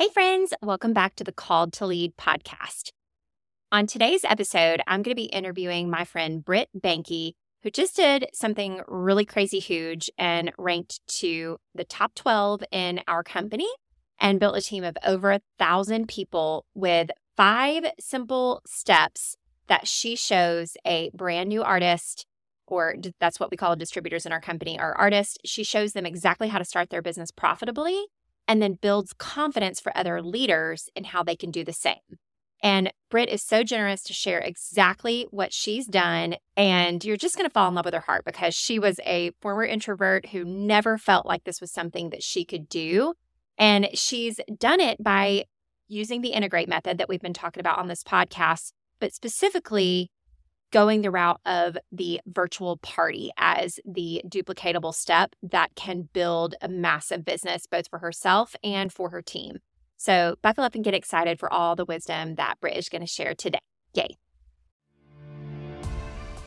Hey, friends, welcome back to the Called to Lead podcast. On today's episode, I'm going to be interviewing my friend Britt Behnke, who just did something really crazy huge and ranked to the top 12 in our company and built a team of over a thousand people with five simple steps that she shows a brand new artist or that's what we call distributors in our company, our artists. She shows them exactly how to start their business profitably and then builds confidence for other leaders in how they can do the same. And Britt is so generous to share exactly what she's done. And you're just going to fall in love with her heart because she was a former introvert who never felt like this was something that she could do. And she's done it by using the integrate method that we've been talking about on this podcast, but specifically going the route of the virtual party as the duplicatable step that can build a massive business both for herself and for her team. So, buckle up and get excited for all the wisdom that Britt is going to share today. Yay.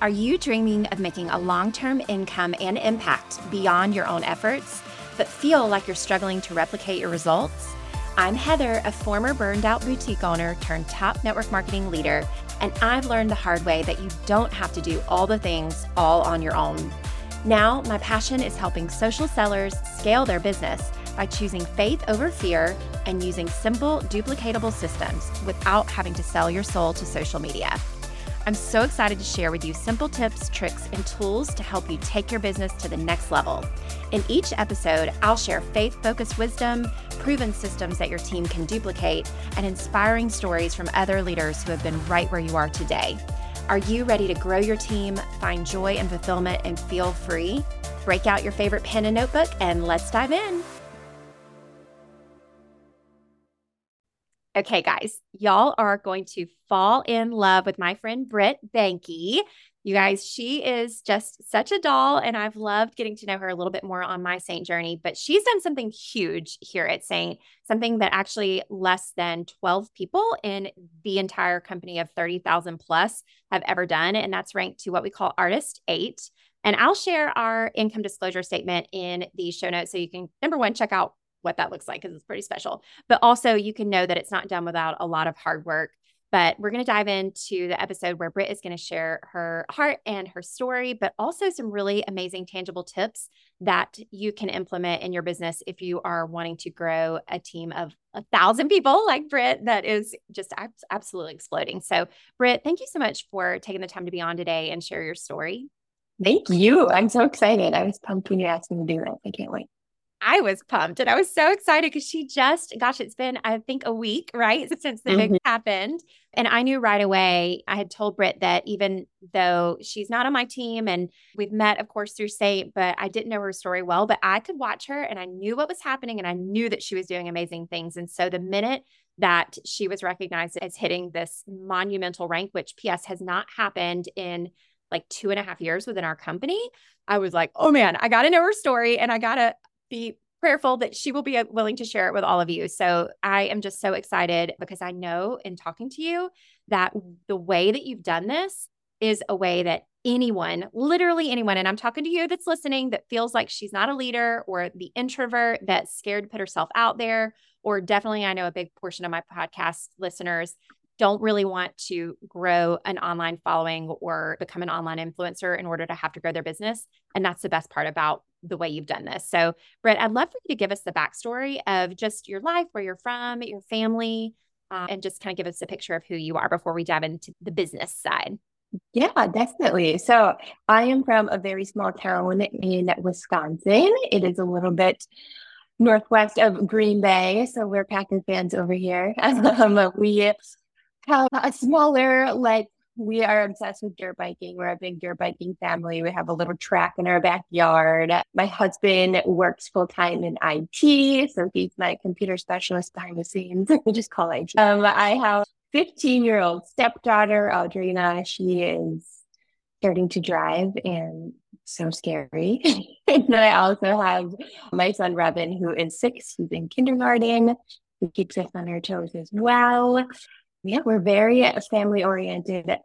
Are you dreaming of making a long term income and impact beyond your own efforts, but feel like you're struggling to replicate your results? I'm Heather, a former burned out boutique owner turned top network marketing leader and I've learned the hard way that you don't have to do all the things all on your own. Now, my passion is helping social sellers scale their business by choosing faith over fear and using simple, duplicatable systems without having to sell your soul to social media. I'm so excited to share with you simple tips, tricks, and tools to help you take your business to the next level. In each episode, I'll share faith focused wisdom, proven systems that your team can duplicate, and inspiring stories from other leaders who have been right where you are today. Are you ready to grow your team, find joy and fulfillment, and feel free? Break out your favorite pen and notebook, and let's dive in. Okay, guys, y'all are going to fall in love with my friend Britt Behnke. You guys, she is just such a doll, and I've loved getting to know her a little bit more on my Seint journey. But she's done something huge here at Seint, something that actually less than 12 people in the entire company of 30,000 plus have ever done. And that's ranked to what we call Artist Eight. And I'll share our income disclosure statement in the show notes so you can, number one, check out what that looks like because it's pretty special. But also, you can know that it's not done without a lot of hard work. But we're going to dive into the episode where Britt is going to share her heart and her story, but also some really amazing tangible tips that you can implement in your business if you are wanting to grow a team of a thousand people like Britt that is just absolutely exploding. So, Britt, thank you so much for taking the time to be on today and share your story. Thank you. I'm so excited. I was pumped when you asked me to do it. I can't wait. I was pumped and I was so excited because she just, gosh, it's been, I think, a week, right? Since the mm-hmm. big happened. And I knew right away, I had told Britt that even though she's not on my team and we've met, of course, through Seint, but I didn't know her story well, but I could watch her and I knew what was happening and I knew that she was doing amazing things. And so the minute that she was recognized as hitting this monumental rank, which PS has not happened in like two and a half years within our company, I was like, oh man, I got to know her story and I got to be prayerful that she will be uh, willing to share it with all of you. So I am just so excited because I know in talking to you that the way that you've done this is a way that anyone, literally anyone, and I'm talking to you that's listening that feels like she's not a leader or the introvert that's scared to put herself out there, or definitely, I know a big portion of my podcast listeners don't really want to grow an online following or become an online influencer in order to have to grow their business. And that's the best part about the way you've done this. So, Britt, I'd love for you to give us the backstory of just your life, where you're from, your family, um, and just kind of give us a picture of who you are before we dive into the business side. Yeah, definitely. So, I am from a very small town in Wisconsin. It is a little bit northwest of Green Bay. So, we're Packers fans over here. Um, we have a smaller, like we are obsessed with dirt biking. We're a big dirt biking family. We have a little track in our backyard. My husband works full time in IT, so he's my computer specialist behind the scenes. we just call it. Um, I have 15 year old stepdaughter, Audrina. She is starting to drive and so scary. and I also have my son, Robin, who is six. He's in kindergarten. He keeps us on our toes as well. Yeah, we're very family oriented.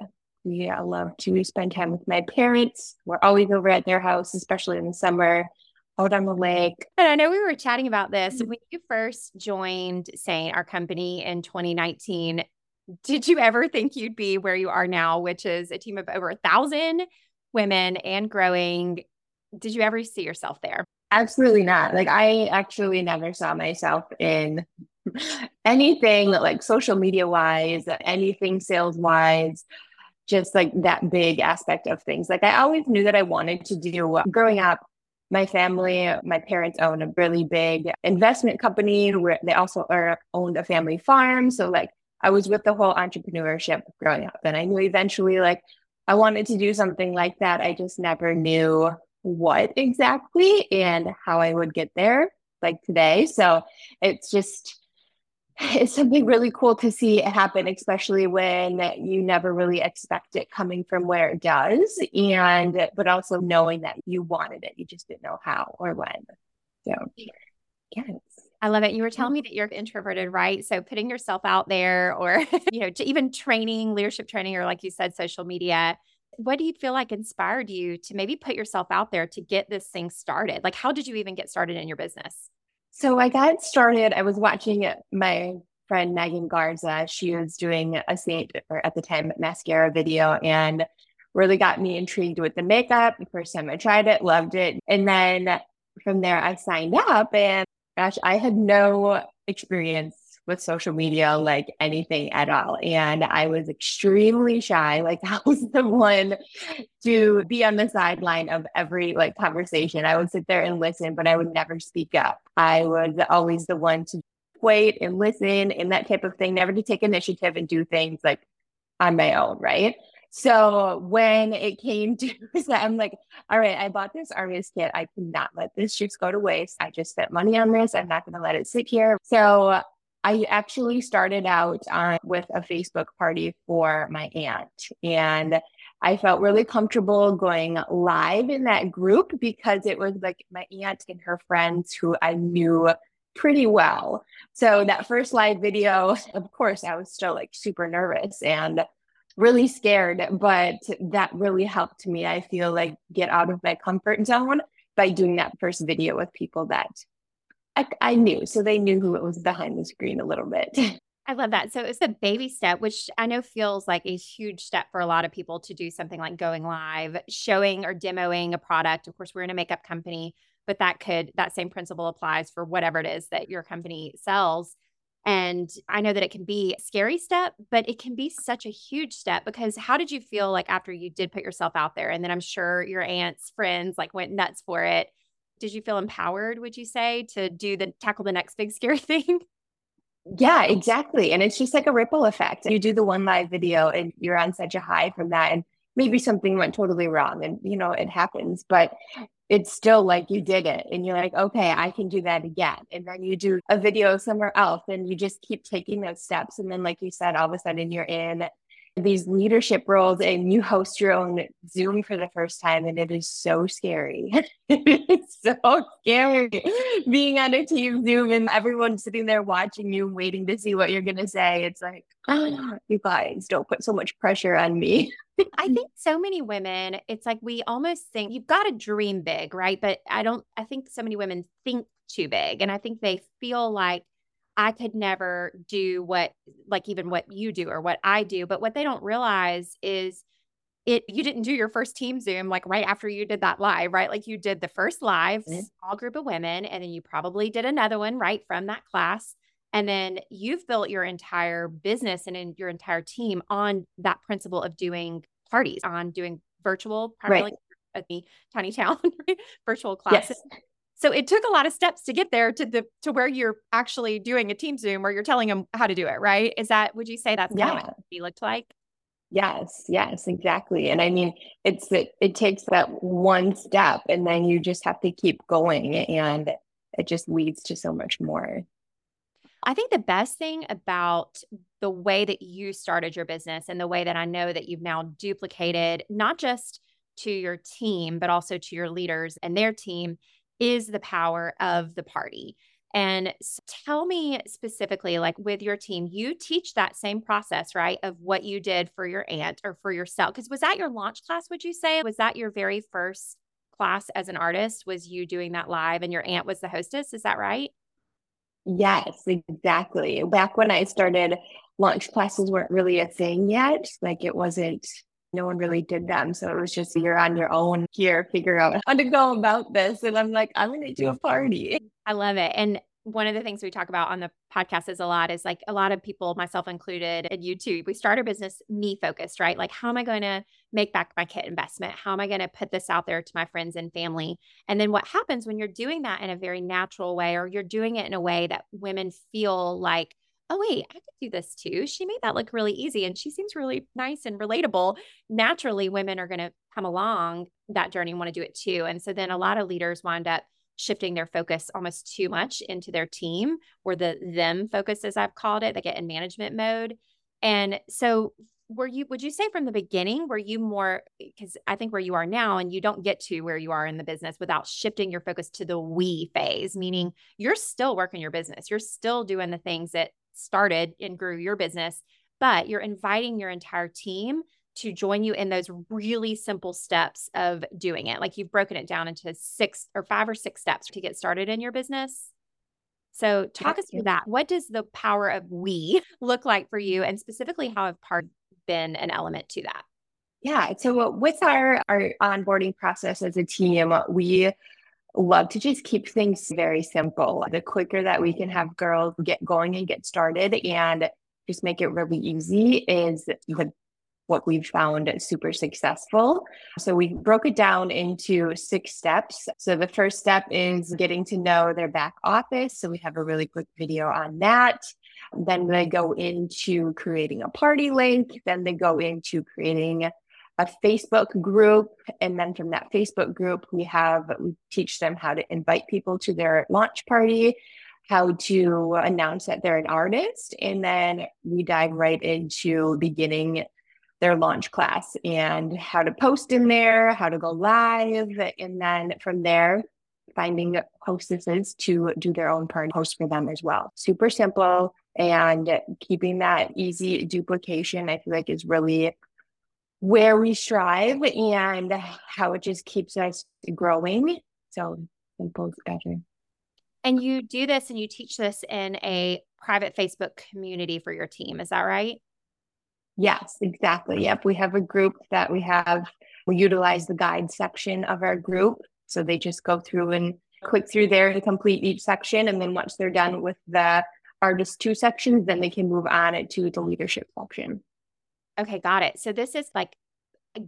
We love to spend time with my parents. We're always over at their house, especially in the summer. out on the lake. And I know we were chatting about this mm-hmm. when you first joined Seint our company in 2019. Did you ever think you'd be where you are now, which is a team of over a thousand women and growing? Did you ever see yourself there? Absolutely not. Like I actually never saw myself in anything like social media wise, anything sales wise, just like that big aspect of things. Like I always knew that I wanted to do growing up. My family, my parents own a really big investment company where they also are owned a family farm. So like I was with the whole entrepreneurship growing up. And I knew eventually like I wanted to do something like that. I just never knew what exactly and how I would get there like today. So it's just it's something really cool to see it happen, especially when you never really expect it coming from where it does. And, but also knowing that you wanted it, you just didn't know how or when. So, yes. I love it. You were telling me that you're introverted, right? So putting yourself out there or, you know, to even training, leadership training, or like you said, social media. What do you feel like inspired you to maybe put yourself out there to get this thing started? Like, how did you even get started in your business? So I got started. I was watching my friend Megan Garza. She was doing a Seint or at the time, Maskcara video and really got me intrigued with the makeup. The first time I tried it, loved it. And then from there, I signed up and gosh, I had no experience with social media, like anything at all. And I was extremely shy. Like I was the one to be on the sideline of every like conversation. I would sit there and listen, but I would never speak up. I was always the one to wait and listen and that type of thing, never to take initiative and do things like on my own, right? So when it came to that, I'm like, all right, I bought this Armias kit. I cannot let this just go to waste. I just spent money on this. I'm not going to let it sit here. So I actually started out on, with a Facebook party for my aunt. And I felt really comfortable going live in that group because it was like my aunt and her friends who I knew pretty well. So that first live video, of course, I was still like super nervous and really scared, but that really helped me. I feel like get out of my comfort zone by doing that first video with people that I, I knew. So they knew who it was behind the screen a little bit. I love that. So it's a baby step, which I know feels like a huge step for a lot of people to do something like going live, showing or demoing a product. Of course, we're in a makeup company, but that could, that same principle applies for whatever it is that your company sells. And I know that it can be a scary step, but it can be such a huge step because how did you feel like after you did put yourself out there? And then I'm sure your aunt's friends like went nuts for it. Did you feel empowered, would you say, to do the tackle the next big scary thing? Yeah, exactly. And it's just like a ripple effect. You do the one live video and you're on such a high from that. And maybe something went totally wrong and, you know, it happens. But it's still like you did it and you're like, okay, I can do that again. And then you do a video somewhere else and you just keep taking those steps. And then, like you said, all of a sudden you're in these leadership roles and you host your own Zoom for the first time. And it is so scary. it's so scary being on a team Zoom and everyone sitting there watching you, waiting to see what you're going to say. It's like, oh, you guys don't put so much pressure on me. I think so many women, it's like we almost think you've got to dream big, right? But I don't, I think so many women think too big. And I think they feel like I could never do what, like even what you do or what I do. But what they don't realize is, it you didn't do your first team zoom like right after you did that live right like you did the first live mm-hmm. small group of women and then you probably did another one right from that class and then you've built your entire business and in your entire team on that principle of doing parties, on doing virtual, primarily right. at the tiny town virtual classes. Yes. So it took a lot of steps to get there to the to where you're actually doing a team Zoom where you're telling them how to do it, right? Is that would you say that's yeah. kind of what it looked like? Yes, yes, exactly. And I mean, it's it, it takes that one step and then you just have to keep going and it just leads to so much more. I think the best thing about the way that you started your business and the way that I know that you've now duplicated, not just to your team, but also to your leaders and their team, is the power of the party. And so tell me specifically, like with your team, you teach that same process, right? Of what you did for your aunt or for yourself. Because was that your launch class, would you say? Was that your very first class as an artist was you doing that live and your aunt was the hostess. Is that right? Yes, exactly. Back when I started, launch classes weren't really a thing yet. Like it wasn't, no one really did them. So it was just you're on your own here, figure out how to go about this. And I'm like, I'm going to do a party. I love it. And one of the things we talk about on the podcast is a lot is like a lot of people, myself included, and you too, we start our business me focused, right? Like, how am I going to make back my kit investment? How am I going to put this out there to my friends and family? And then what happens when you're doing that in a very natural way, or you're doing it in a way that women feel like, oh, wait, I could do this too. She made that look really easy and she seems really nice and relatable. Naturally, women are going to come along that journey and want to do it too. And so then a lot of leaders wind up shifting their focus almost too much into their team or the them focus as I've called it. They get in management mode. And so were you would you say from the beginning were you more because I think where you are now and you don't get to where you are in the business without shifting your focus to the we phase, meaning you're still working your business. You're still doing the things that started and grew your business, but you're inviting your entire team to join you in those really simple steps of doing it. Like you've broken it down into six or five or six steps to get started in your business. So, talk us through that. What does the power of we look like for you? And specifically, how have part been an element to that? Yeah. So, uh, with our, our onboarding process as a team, we love to just keep things very simple. The quicker that we can have girls get going and get started and just make it really easy is what we've found super successful. So we broke it down into six steps. So the first step is getting to know their back office. So we have a really quick video on that. Then they go into creating a party link. Then they go into creating a Facebook group. And then from that Facebook group, we have, we teach them how to invite people to their launch party, how to announce that they're an artist. And then we dive right into beginning their launch class and how to post in there, how to go live. And then from there, finding hostesses to do their own part host for them as well. Super simple and keeping that easy duplication, I feel like is really where we strive and how it just keeps us growing. So simple is better. And you do this and you teach this in a private Facebook community for your team. Is that right? Yes, exactly. Yep. We have a group that we have, we utilize the guide section of our group. So they just go through and click through there to complete each section. And then once they're done with the artist two sections, then they can move on to the leadership section. Okay, got it. So this is like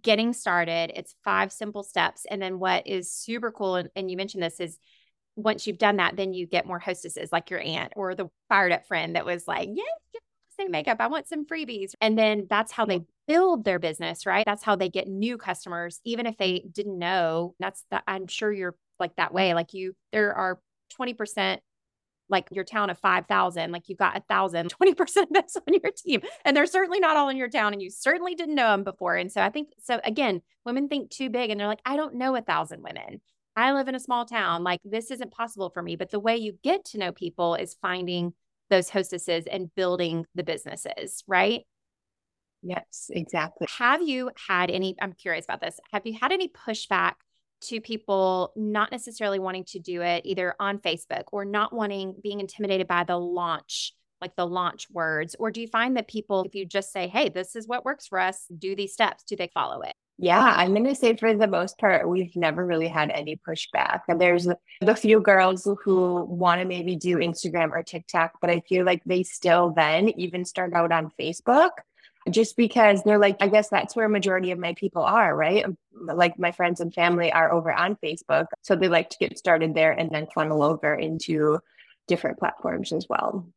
getting started. It's five simple steps. And then what is super cool, and, and you mentioned this, is once you've done that, then you get more hostesses like your aunt or the fired up friend that was like, yeah, same makeup. I want some freebies. And then that's how they build their business, right? That's how they get new customers, even if they didn't know. That's that I'm sure you're like that way. Like you, there are 20% like your town of 5,000, like you've got a thousand, 20% of that's on your team. And they're certainly not all in your town and you certainly didn't know them before. And so I think, so again, women think too big and they're like, I don't know a thousand women. I live in a small town. Like this isn't possible for me. But the way you get to know people is finding those hostesses and building the businesses, right? Yes, exactly. Have you had any? I'm curious about this. Have you had any pushback to people not necessarily wanting to do it either on Facebook or not wanting, being intimidated by the launch, like the launch words? Or do you find that people, if you just say, hey, this is what works for us, do these steps, do they follow it? Yeah, I'm going to say for the most part, we've never really had any pushback. There's the few girls who want to maybe do Instagram or TikTok, but I feel like they still then even start out on Facebook just because they're like, I guess that's where majority of my people are, right? Um, like my friends and family are over on Facebook. So they like to get started there and then funnel over into different platforms as well.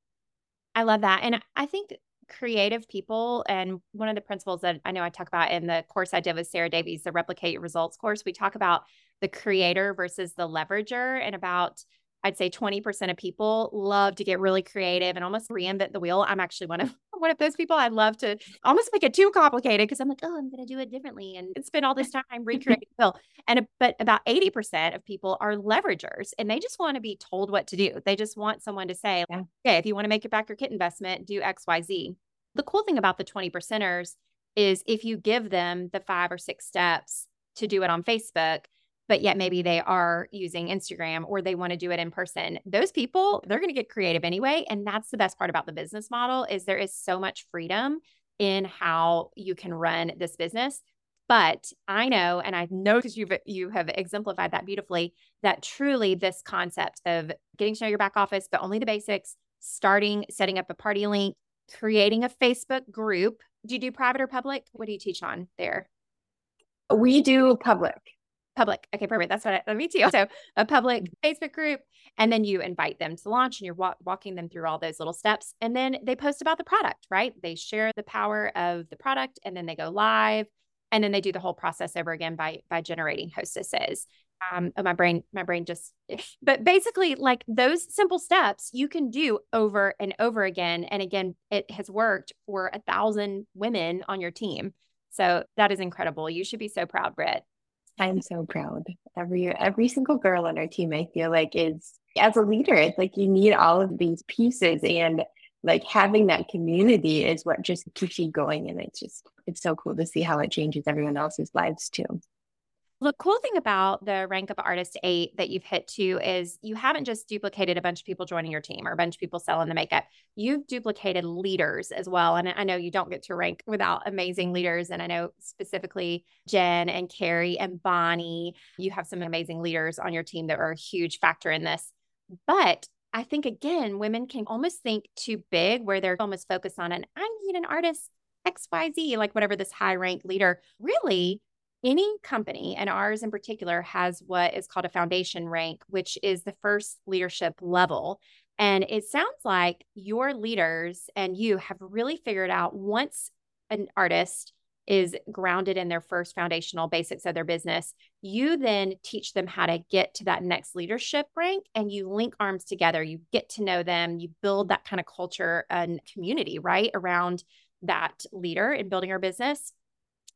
I love that. And I think creative people. And one of the principles that I know I talk about in the course I did with Sarah Davies, the Replicate Results course, we talk about the creator versus the leverager and about I'd say 20% of people love to get really creative and almost reinvent the wheel. I'm actually one of one of those people. I love to almost make it too complicated because I'm like, oh, I'm going to do it differently and spend all this time recreating the wheel. And but about 80% of people are leveragers and they just want to be told what to do. They just want someone to say, yeah. okay, if you want to make it back your kit investment, do X, Y, Z. The cool thing about the 20 percenters is if you give them the five or six steps to do it on Facebook, but yet maybe they are using Instagram or they want to do it in person. Those people, they're going to get creative anyway, and that's the best part about the business model is there is so much freedom in how you can run this business. But I know, and I know because you've you have exemplified that beautifully, that truly this concept of getting to know your back office, but only the basics, starting, setting up a party link, creating a Facebook group. Do you do private or public? What do you teach on there? We do public. Public. Okay, perfect. That's what I, me too. So a public Facebook group, and then you invite them to launch and you're wa- walking them through all those little steps. And then they post about the product, right? They share the power of the product and then they go live and then they do the whole process over again by by generating hostesses. Um, oh, my brain, my brain just, but basically, like those simple steps you can do over and over again. And again, it has worked for a thousand women on your team. So that is incredible. You should be so proud, Britt. I'm so proud. Every every single girl on our team, I feel like is as a leader, it's like you need all of these pieces and like having that community is what just keeps you going. And it's just it's so cool to see how it changes everyone else's lives too. The cool thing about the rank of artist eight that you've hit to is you haven't just duplicated a bunch of people joining your team or a bunch of people selling the makeup. You've duplicated leaders as well. And I know you don't get to rank without amazing leaders. And I know specifically Jen and Carrie and Bonnie, you have some amazing leaders on your team that are a huge factor in this. But I think again, women can almost think too big where they're almost focused on an I need an artist XYZ, like whatever this high rank leader. Really, any company, and ours in particular, has what is called a foundation rank, which is the first leadership level. And it sounds like your leaders and you have really figured out once an artist is grounded in their first foundational basics of their business, you then teach them how to get to that next leadership rank and you link arms together. You get to know them, you build that kind of culture and community, right? Around that leader in building our business.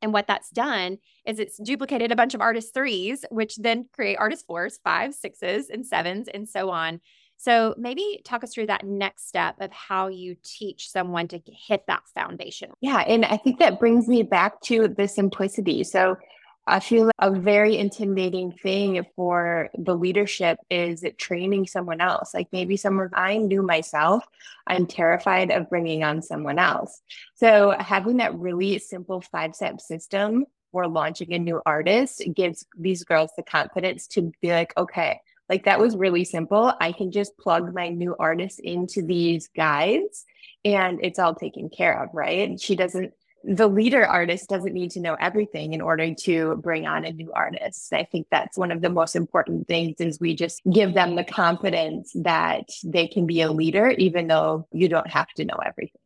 And what that's done is it's duplicated a bunch of artist threes, which then create artist fours, fives, sixes, and sevens, and so on. So maybe talk us through that next step of how you teach someone to hit that foundation. Yeah. And I think that brings me back to the simplicity. So I feel a very intimidating thing for the leadership is training someone else. Like maybe someone I knew myself, I'm terrified of bringing on someone else. So having that really simple five step system for launching a new artist gives these girls the confidence to be like, okay, like that was really simple. I can just plug my new artist into these guides and it's all taken care of, right? She doesn't the leader artist doesn't need to know everything in order to bring on a new artist. I think that's one of the most important things is we just give them the confidence that they can be a leader even though you don't have to know everything.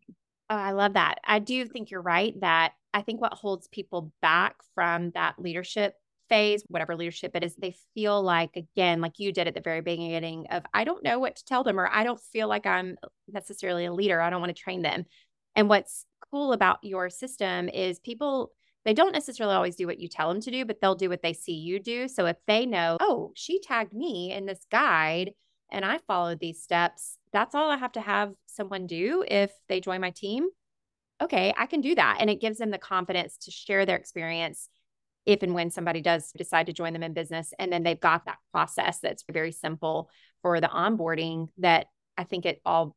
Oh, I love that. I do think you're right that I think what holds people back from that leadership phase, whatever leadership it is, they feel like, again, like you did at the very beginning of, I don't know what to tell them, or I don't feel like I'm necessarily a leader. I don't want to train them. And what's cool about your system is people they don't necessarily always do what you tell them to do, but they'll do what they see you do. So if they know, oh, she tagged me in this guide and I followed these steps, that's all I have to have someone do if they join my team. Okay, I can do that. And it gives them the confidence to share their experience if and when somebody does decide to join them in business. And then they've got that process that's very simple for the onboarding that I think it all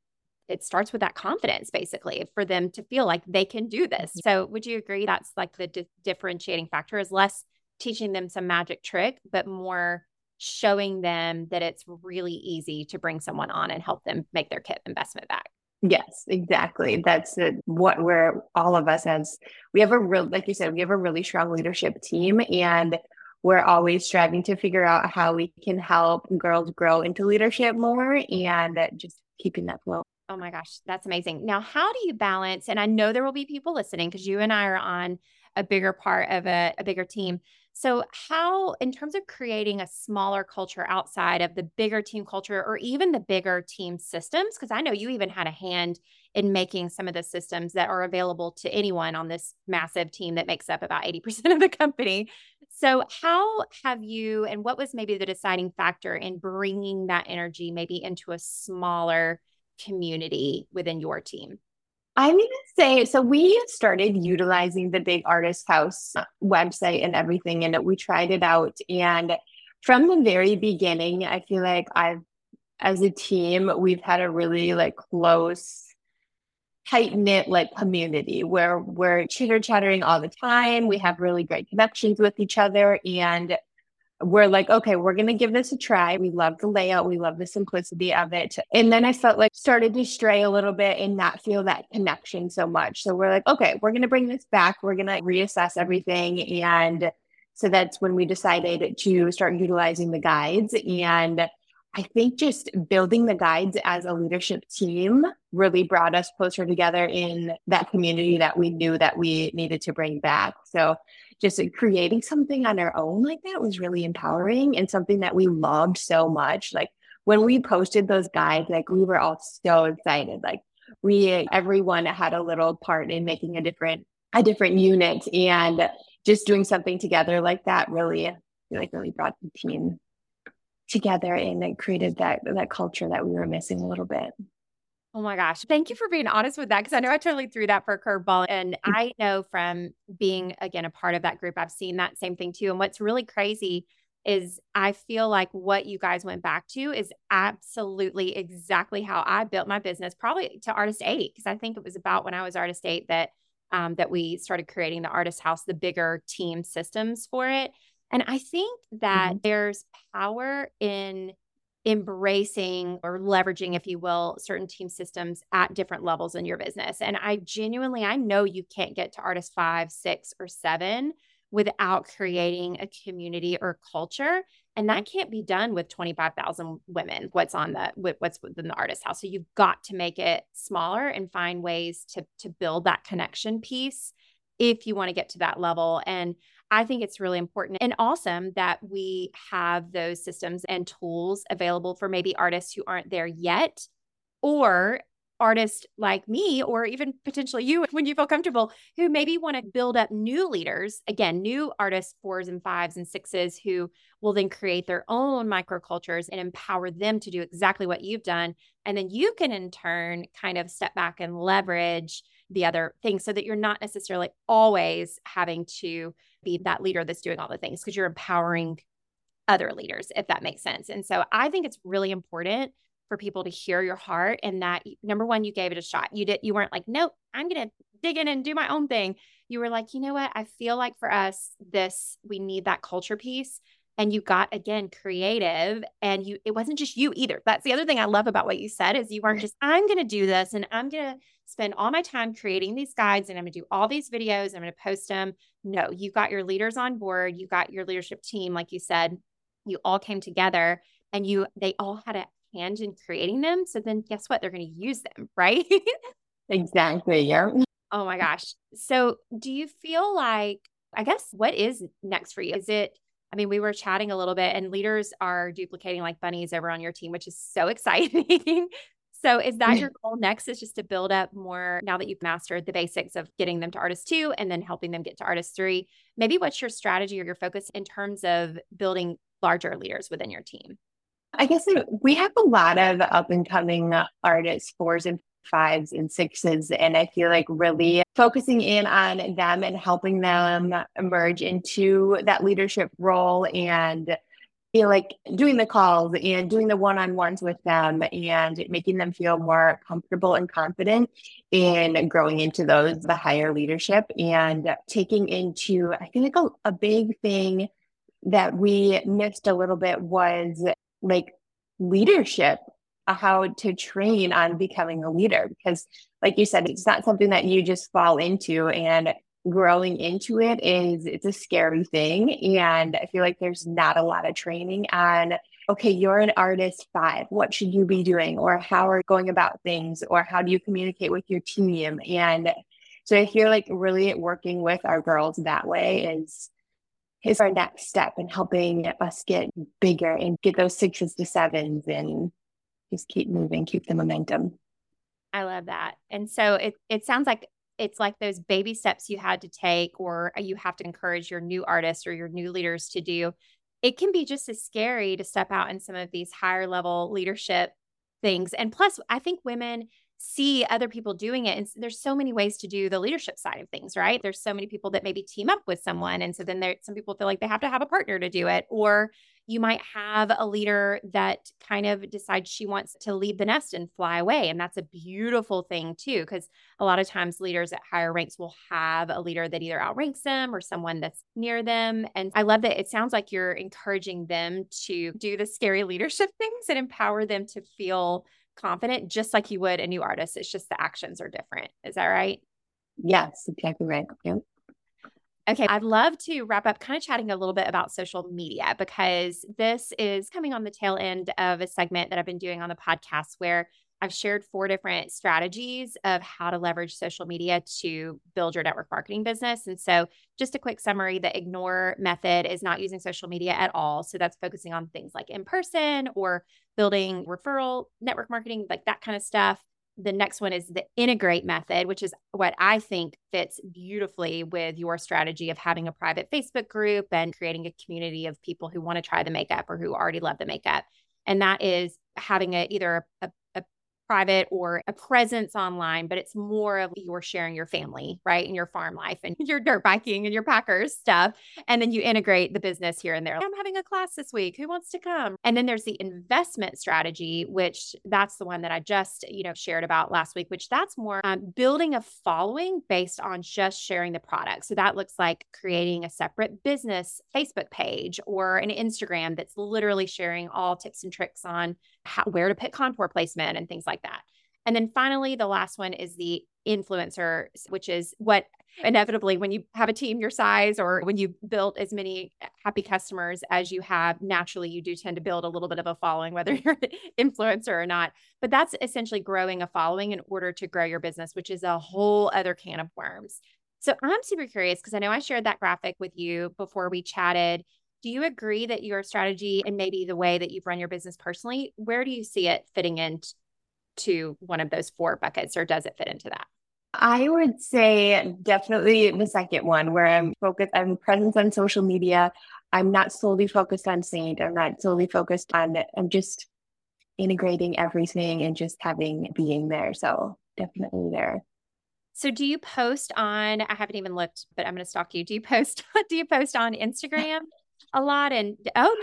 it starts with that confidence basically for them to feel like they can do this. Mm-hmm. So would you agree that's like the di- differentiating factor is less teaching them some magic trick, but more showing them that it's really easy to bring someone on and help them make their kit investment back. Yes, exactly. That's what we're all of us as we have a real, like you said, we have a really strong leadership team and we're always striving to figure out how we can help girls grow into leadership more and just keeping that flow. Oh my gosh, that's amazing. Now, how do you balance? And I know there will be people listening because you and I are on a bigger part of a, a bigger team. So, how, in terms of creating a smaller culture outside of the bigger team culture or even the bigger team systems, because I know you even had a hand in making some of the systems that are available to anyone on this massive team that makes up about 80% of the company. So, how have you, and what was maybe the deciding factor in bringing that energy maybe into a smaller community within your team? I'm going to say so. We started utilizing the Big Artist House uh, website and everything, and we tried it out. And From the very beginning, I feel like I've, as a team, we've had a really like close, tight knit like community where we're chitter chattering all the time. We have really great connections with each other. And we're like, okay, we're going to give this a try. We love the layout. We love the simplicity of it. And then I felt like started to stray a little bit and not feel that connection so much. So we're like, okay, we're going to bring this back. We're going to reassess everything. And so that's when we decided to start utilizing the guides. And I think just building the guides as a leadership team really brought us closer together in that community that we knew that we needed to bring back. So just creating something on our own like that was really empowering and something that we loved so much. Like when we posted those guides, like we were all so excited. Like we everyone had a little part in making a different a different unit and just doing something together like that really like really brought the team together and it created that that culture that we were missing a little bit. Oh my gosh. Thank you for being honest with that because I know I totally threw that for a curveball. And. I know from being, again, a part of that group, I've seen that same thing too. And what's really crazy is I feel like what you guys went back to is absolutely exactly how I built my business, probably to Artist Eight, because I think it was about when I was Artist Eight that um, that we started creating the Artist House, the bigger team systems for it. And I think that mm-hmm. there's power in embracing or leveraging if you will certain team systems at different levels in your business. And i genuinely i know you can't get to artist five six or seven without creating a community or culture. And that can't be done with 25,000 women what's on the what's within the artist house. So you've got to make it smaller and find ways to to build that connection piece if you want to get to that level. And I think it's really important and awesome that we have those systems and tools available for maybe artists who aren't there yet or artists like me or even potentially you when you feel comfortable who maybe want to build up new leaders again new artists fours and fives and sixes who will then create their own microcultures and empower them to do exactly what you've done. And then you can in turn kind of step back and leverage the other things so that you're not necessarily always having to be that leader that's doing all the things because you're empowering other leaders, if that makes sense. And so I think it's really important for people to hear your heart and that number one, you gave it a shot. You did, you weren't like, nope, I'm to dig in and do my own thing. You were like, you know what? I feel like for us, this, we need that culture piece and you got again creative and you it wasn't just you either. That's the other thing i love about what you said is you weren't just i'm going to do this and i'm going to spend all my time creating these guides and i'm going to do all these videos i'm going to post them no you got your leaders on board you got your leadership team like you said you all came together and you they all had a hand in creating them so then guess what? They're going to use them right? Exactly yeah oh my gosh. So do you feel like i guess what is next for you? Is it I mean, we were chatting a little bit, and leaders are duplicating like bunnies over on your team, which is so exciting. so, is that your goal next? Is just to build up more now that you've mastered the basics of getting them to artist two and then helping them get to artist three? Maybe what's your strategy or your focus in terms of building larger leaders within your team? I guess uh, we have a lot of up and coming uh, artists, fours and fives and sixes. And I feel like really focusing in on them and helping them emerge into that leadership role and feel like doing the calls and doing the one-on-ones with them and making them feel more comfortable and confident in growing into those the higher leadership and taking into i like a, a big thing that we missed a little bit was like leadership how to train on becoming a leader because like you said it's not something that you just fall into and growing into it is it's a scary thing and i feel like there's not a lot of training on okay you're an artist five what should you be doing? Or how are going about things? Or how do you communicate with your team? And so i feel like really working with our girls that way is is our next step in helping us get bigger and get those sixes to sevens and just keep moving, keep the momentum. I love that. And so it it sounds like it's like those baby steps you had to take or you have to encourage your new artists or your new leaders to do. It can be just as scary to step out in some of these higher level leadership things. And plus, I think women see other people doing it. And there's so many ways to do the leadership side of things, right? There's so many people that maybe team up with someone. And so then there some people feel like they have to have a partner to do it. Or you might have a leader that kind of decides she wants to leave the nest and fly away. And that's a beautiful thing, too, because a lot of times leaders at higher ranks will have a leader that either outranks them or someone that's near them. And I love that it sounds like you're encouraging them to do the scary leadership things and empower them to feel confident, just like you would a new artist. It's just the actions are different. Is that right? Yes, exactly right. Yep. Okay, I'd love to wrap up kind of chatting a little bit about social media because this is coming on the tail end of a segment that I've been doing on the podcast where I've shared four different strategies of how to leverage social media to build your network marketing business. And so, just a quick summary the ignore method is not using social media at all. So, that's focusing on things like in person or building referral network marketing, like that kind of stuff the next one is the integrate method, which is what I think fits beautifully with your strategy of having a private Facebook group and creating a community of people who want to try the makeup or who already love the makeup. And that is having a either a, private or a presence online, but it's more of you're sharing your family, right? And your farm life and your dirt biking and your packers stuff. And then you integrate the business here and there. I'm having a class this week. Who wants to come? And then there's the investment strategy, which that's the one that I just, you know, shared about last week, which that's more um, building a following based on just sharing the product. So that looks like creating a separate business Facebook page or an Instagram that's literally sharing all tips and tricks on how, where to pick contour placement and things like that. And then finally, the last one is the influencer, which is what inevitably when you have a team your size or when you build as many happy customers as you have naturally you do tend to build a little bit of a following whether you're an influencer or not. But that's essentially growing a following in order to grow your business which is a whole other can of worms. So i'm super curious because i know i shared that graphic with you before we chatted. Do you agree that your strategy and maybe the way that you've run your business personally, where do you see it fitting into one of those four buckets, or does it fit into that? I would say definitely the second one where I'm focused, I'm present on social media. I'm not solely focused on Seint. I'm not solely focused on. I'm just integrating everything and just having being there. So definitely there. So do you post on I haven't even looked, but I'm gonna stalk you. Do you post do you post on Instagram? a lot. And oh,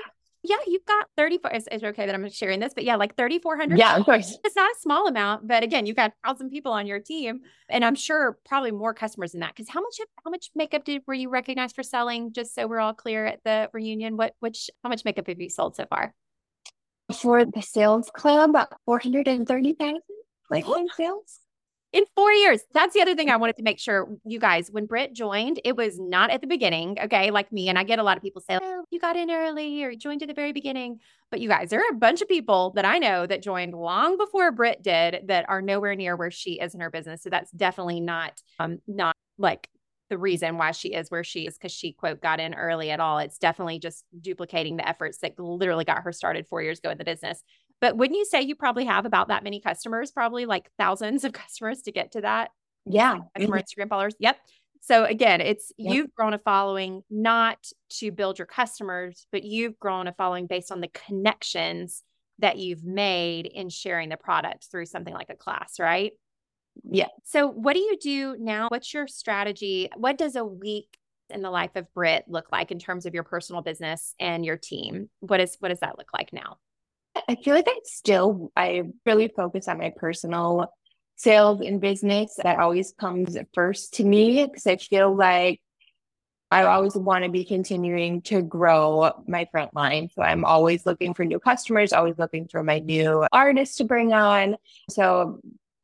yeah, you've got 34. It's, it's okay that I'm sharing this, but yeah, like 3,400. Yeah, of course. It's not a small amount, but again, you've got thousand people on your team, and I'm sure probably more customers than that. Because how much how much makeup did were you recognized for selling? Just so we're all clear at the reunion, what which how much makeup have you sold so far? For the sales club, about 430,000 like sales in four years. That's the other thing I wanted to make sure you guys, when Britt joined, it was not at the beginning. Okay. Like me. And I get a lot of people say, oh, you got in early or joined at the very beginning. But you guys, there are a bunch of people that I know that joined long before Britt did that are nowhere near where she is in her business. So that's definitely not, um, not like the reason why she is where she is because she quote got in early at all. It's definitely just duplicating the efforts that literally got her started four years ago in the business. But wouldn't you say you probably have about that many customers, probably like thousands of customers to get to that? Yeah. Customer Instagram followers. Yep. So again, it's yep. you've grown a following not to build your customers, but you've grown a following based on the connections that you've made in sharing the product through something like a class, right? Yeah. So what do you do now? What's your strategy? What does a week in the life of Britt look like in terms of your personal business and your team? What is what does that look like now? I feel like I still I really focus on my personal sales and business. That always comes first to me because I feel like I always want to be continuing to grow my front line. So I'm always looking for new customers, always looking for my new artists to bring on. So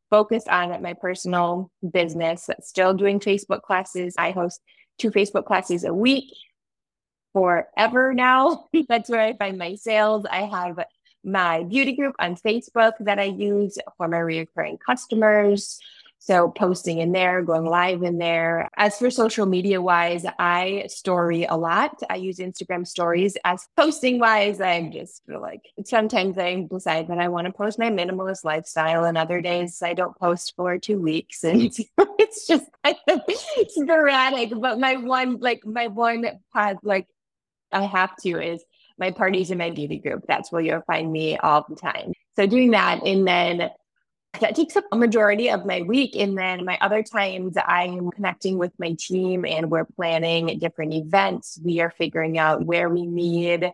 focus on my personal business, still doing Facebook classes. I host two Facebook classes a week forever now. That's where I find my sales. I have my beauty group on Facebook that I use for my recurring customers. So posting in there, going live in there. As for social media wise, I story a lot. I use Instagram stories as posting wise. I'm just like sometimes I decide that I want to post my minimalist lifestyle, and other days I don't post for two weeks, and it's just kind of sporadic. But my one, like my one pod, like I have to is my parties and my beauty group. That's where you'll find me all the time. So doing that. And then that takes up a majority of my week. And then my other times I'm connecting with my team and we're planning different events. We are figuring out where we need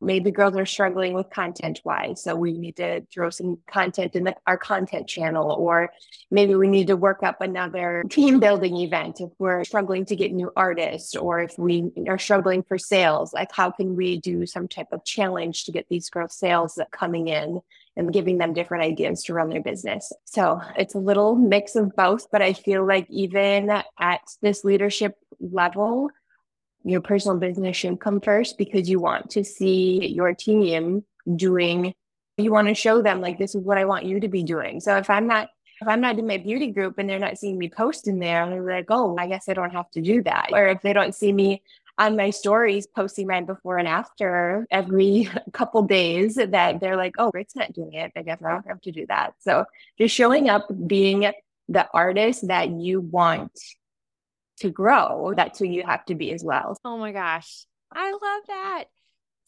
maybe girls are struggling with content wise. So we need to throw some content in the, our content channel, or maybe we need to work up another team building event if we're struggling to get new artists, or if we are struggling for sales. Like, how can we do some type of challenge to get these girls sales coming in? and giving them different ideas to run their business. So it's a little mix of both, but I feel like even at this leadership level, your personal business should come first because you want to see your team doing you want to show them like this is what I want you to be doing. So if I'm not if I'm not in my beauty group and they're not seeing me post in there, they're like, oh, I guess I don't have to do that. Or if they don't see me on my stories posting my before and after every couple days, that they're like, oh, Britt's not doing it. I guess I don't have to do that. So just showing up, being the artist that you want to grow, that's who you have to be as well. Oh my gosh. I love that.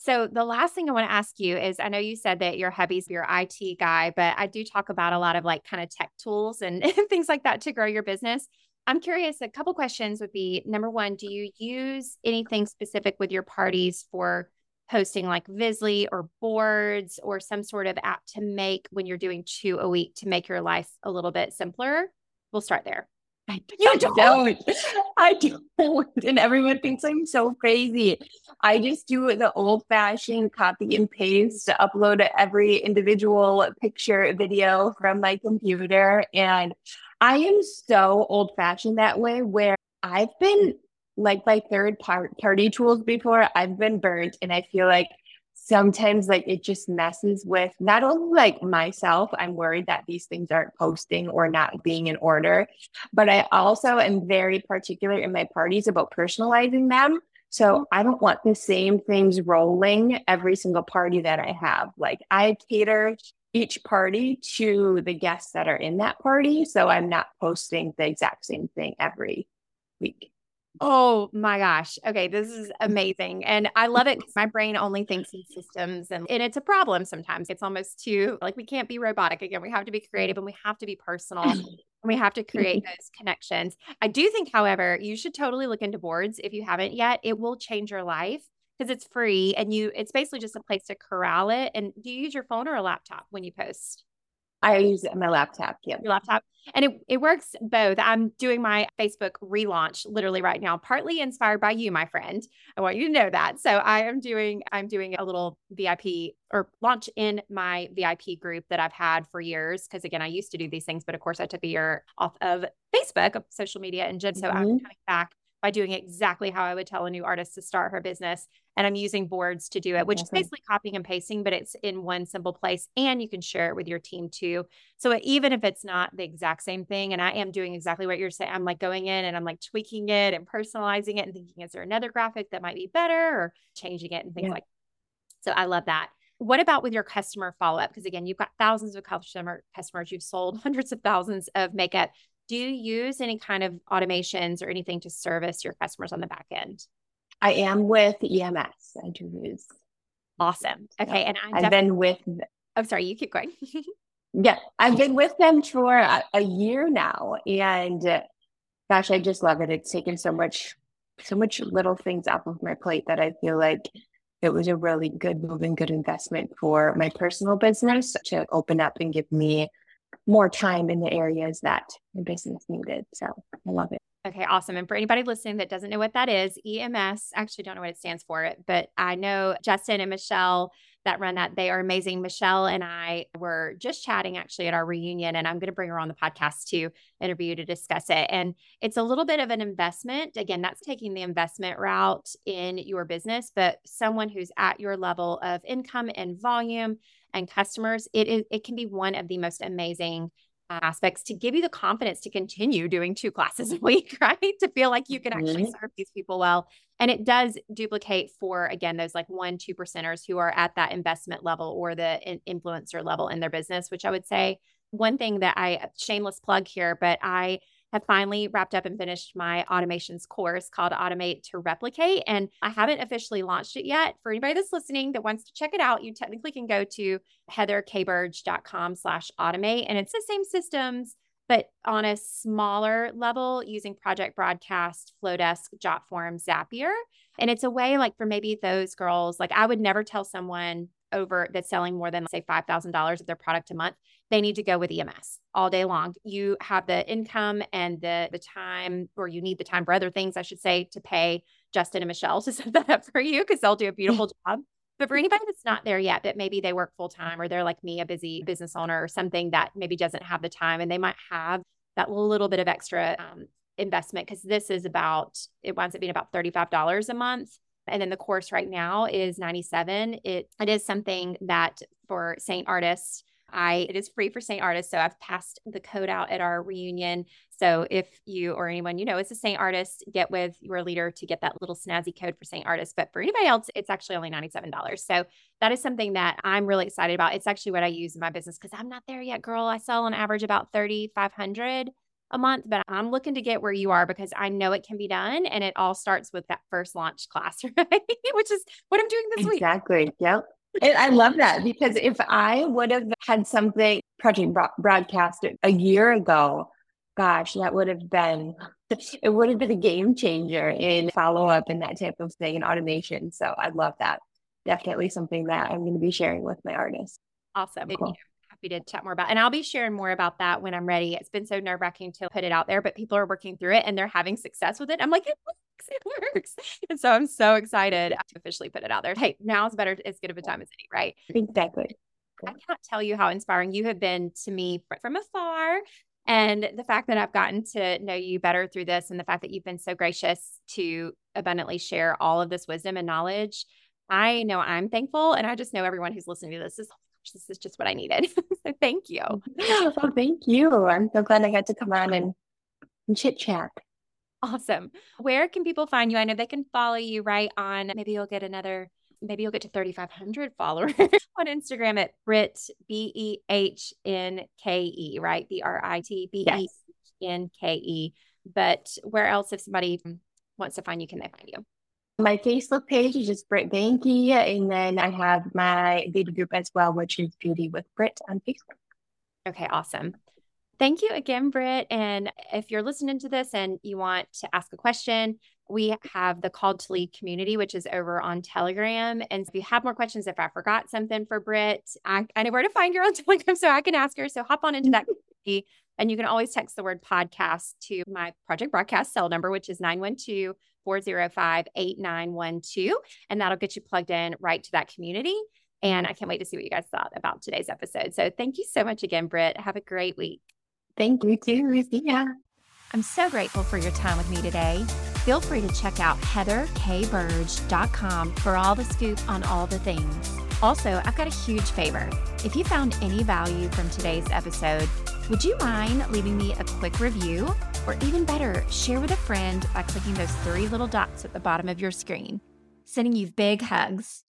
So, the last thing I want to ask you is I know you said that your hubby's your IT guy, but I do talk about a lot of like kind of tech tools and, things like that to grow your business. I'm curious, a couple questions would be number one, do you use anything specific with your parties for hosting like Visly or boards or some sort of app to make when you're doing two a week to make your life a little bit simpler? We'll start there. I, you don't. don't. I don't. And everyone thinks I'm so crazy. I just do the old fashioned copy and paste, to upload every individual picture, video from my computer. And I am so old fashioned that way, where I've been like by third party tools before, I've been burnt. And I feel like sometimes like it just messes with not only like myself i'm worried that these things aren't posting or not being in order but i also am very particular in my parties about personalizing them. So i don't want the same things rolling every single party that i have. Like i cater each party to the guests that are in that party so i'm not posting the exact same thing every week Oh my gosh. Okay. This is mm. amazing. And I love it. My brain only thinks in systems and, and it's a problem sometimes. It's almost too like we can't be robotic again. We have to be creative and we have to be personal and we have to create mm-hmm. those connections. I do think, however, you should totally look into boards if you haven't yet. It will change your life because it's free and you it's basically just a place to corral it. And do you use your phone or a laptop when you post? I use it on my laptop. Yeah. Your laptop. And it, it works both. I'm doing my Facebook relaunch literally right now, partly inspired by you, my friend. I want you to know that. So I am doing, I'm doing a little VIP or launch in my VIP group that I've had for years. Cause again, I used to do these things, but of course I took a year off of Facebook, of social media and just so mm-hmm. I'm coming back by doing exactly how I would tell a new artist to start her business. And I'm using boards to do it, which awesome. is basically copying and pasting, but it's in one simple place and you can share it with your team too. So even if it's not the exact same thing, and I am doing exactly what you're saying, I'm like going in and I'm like tweaking it and personalizing it and thinking, is there another graphic that might be better or changing it and things yeah. like that. So I love that. What about with your customer follow up? Because again, you've got thousands of customer customers, you've sold hundreds of thousands of makeup do you use any kind of automations or anything to service your customers on the back end? I am with EMS. I do use. Awesome. Okay. And i have been with. I'm sorry, you keep going. yeah. I've been with them for a, a year now. And uh, gosh, I just love it. It's taken so much, so much little things off of my plate that I feel like it was a really good move and good investment for my personal business to open up and give me more time in the areas that the business needed. So I love it. Okay, awesome. And for anybody listening that doesn't know what that is, EMS, actually don't know what it stands for, but I know Justin and Michelle that run that. They are amazing. Michelle and I were just chatting actually at our reunion, and I'm going to bring her on the podcast to interview to discuss it. And it's a little bit of an investment. Again, that's taking the investment route in your business, but someone who's at your level of income and volume and customers, it is it can be one of the most amazing aspects to give you the confidence to continue doing two classes a week, right? To feel like you can actually mm-hmm. serve these people well. And it does duplicate for, again, those like one, two percenters who are at that investment level or the influencer level in their business, which I would say one thing that I shameless plug here, but I have finally wrapped up and finished my automations course called Automate to Replicate. And I haven't officially launched it yet. For anybody that's listening that wants to check it out, you technically can go to heatherkburge.com slash automate. And it's the same systems, but on a smaller level using Project Broadcast, Flowdesk, Jotform, Zapier. And it's a way like for maybe those girls, like I would never tell someone over that's selling more than say $5,000 of their product a month, they need to go with EMS all day long. You have the income and the the time or you need the time for other things I should say to pay Justin and Michelle to set that up for you cuz they'll do a beautiful job. But for anybody that's not there yet, that maybe they work full time or they're like me, a busy business owner or something that maybe doesn't have the time and they might have that little bit of extra um, investment because this is about, it winds up being about $35 a month and then the course right now is 97 it it is something that for Seint artists I it is free for Seint artists so i've passed the code out at our reunion. So if you or anyone you know is a Seint artist get with your leader to get that little snazzy code for Seint artists. But for anybody else it's actually only $97 so that is something that i'm really excited about. It's actually what i use in my business because i'm not there yet girl. I sell on average about 3500 a month, but I'm looking to get where you are because I know it can be done. And it all starts with that first launch class, right? Which is what I'm doing this exactly. week. Exactly. Yep. And I love that because if I would have had something project broadcast a year ago, gosh, that would have been it would have been a game changer in follow up and that type of thing in automation. So I love that. Definitely something that I'm going to be sharing with my artists. Awesome. Cool happy to chat more about. And I'll be sharing more about that when I'm ready. It's been so nerve wracking to put it out there, but people are working through it and they're having success with it. I'm like, it works, it works. And so I'm so excited to officially put it out there. Hey, now is better as good of a time as any, right? Exactly. I cannot tell you how inspiring you have been to me from afar. And the fact that I've gotten to know you better through this and the fact that you've been so gracious to abundantly share all of this wisdom and knowledge, I know I'm thankful. And I just know everyone who's listening to this is this is just what I needed. so thank you. Oh, thank you. I'm so glad I got to come on and, and chit chat. Awesome. Where can people find you? I know they can follow you right on. Maybe you'll get another. Maybe you'll get to 3,500 followers on Instagram at Brit B E H N K E, right? B R I T B E N K E. But where else, if somebody wants to find you, can they find you? My Facebook page is just Britt Behnke, and then I have my beauty group as well, which is Beauty with Britt on Facebook. Okay, awesome. Thank you again, Britt. And if you're listening to this and you want to ask a question, we have the Called to Lead community, which is over on Telegram. And if you have more questions, if I forgot something for Britt, I, I know where to find her on Telegram so I can ask her. So hop on into that community. And you can always text the word podcast to my project broadcast cell number, which is 912 405 8912. And that'll get you plugged in right to that community. And I can't wait to see what you guys thought about today's episode. So thank you so much again, Britt. Have a great week. Thank you too. Yeah. I'm so grateful for your time with me today. Feel free to check out heatherkburge.com for all the scoop on all the things. Also, I've got a huge favor. If you found any value from today's episode, would you mind leaving me a quick review? Or even better, share with a friend by clicking those three little dots at the bottom of your screen. Sending you big hugs.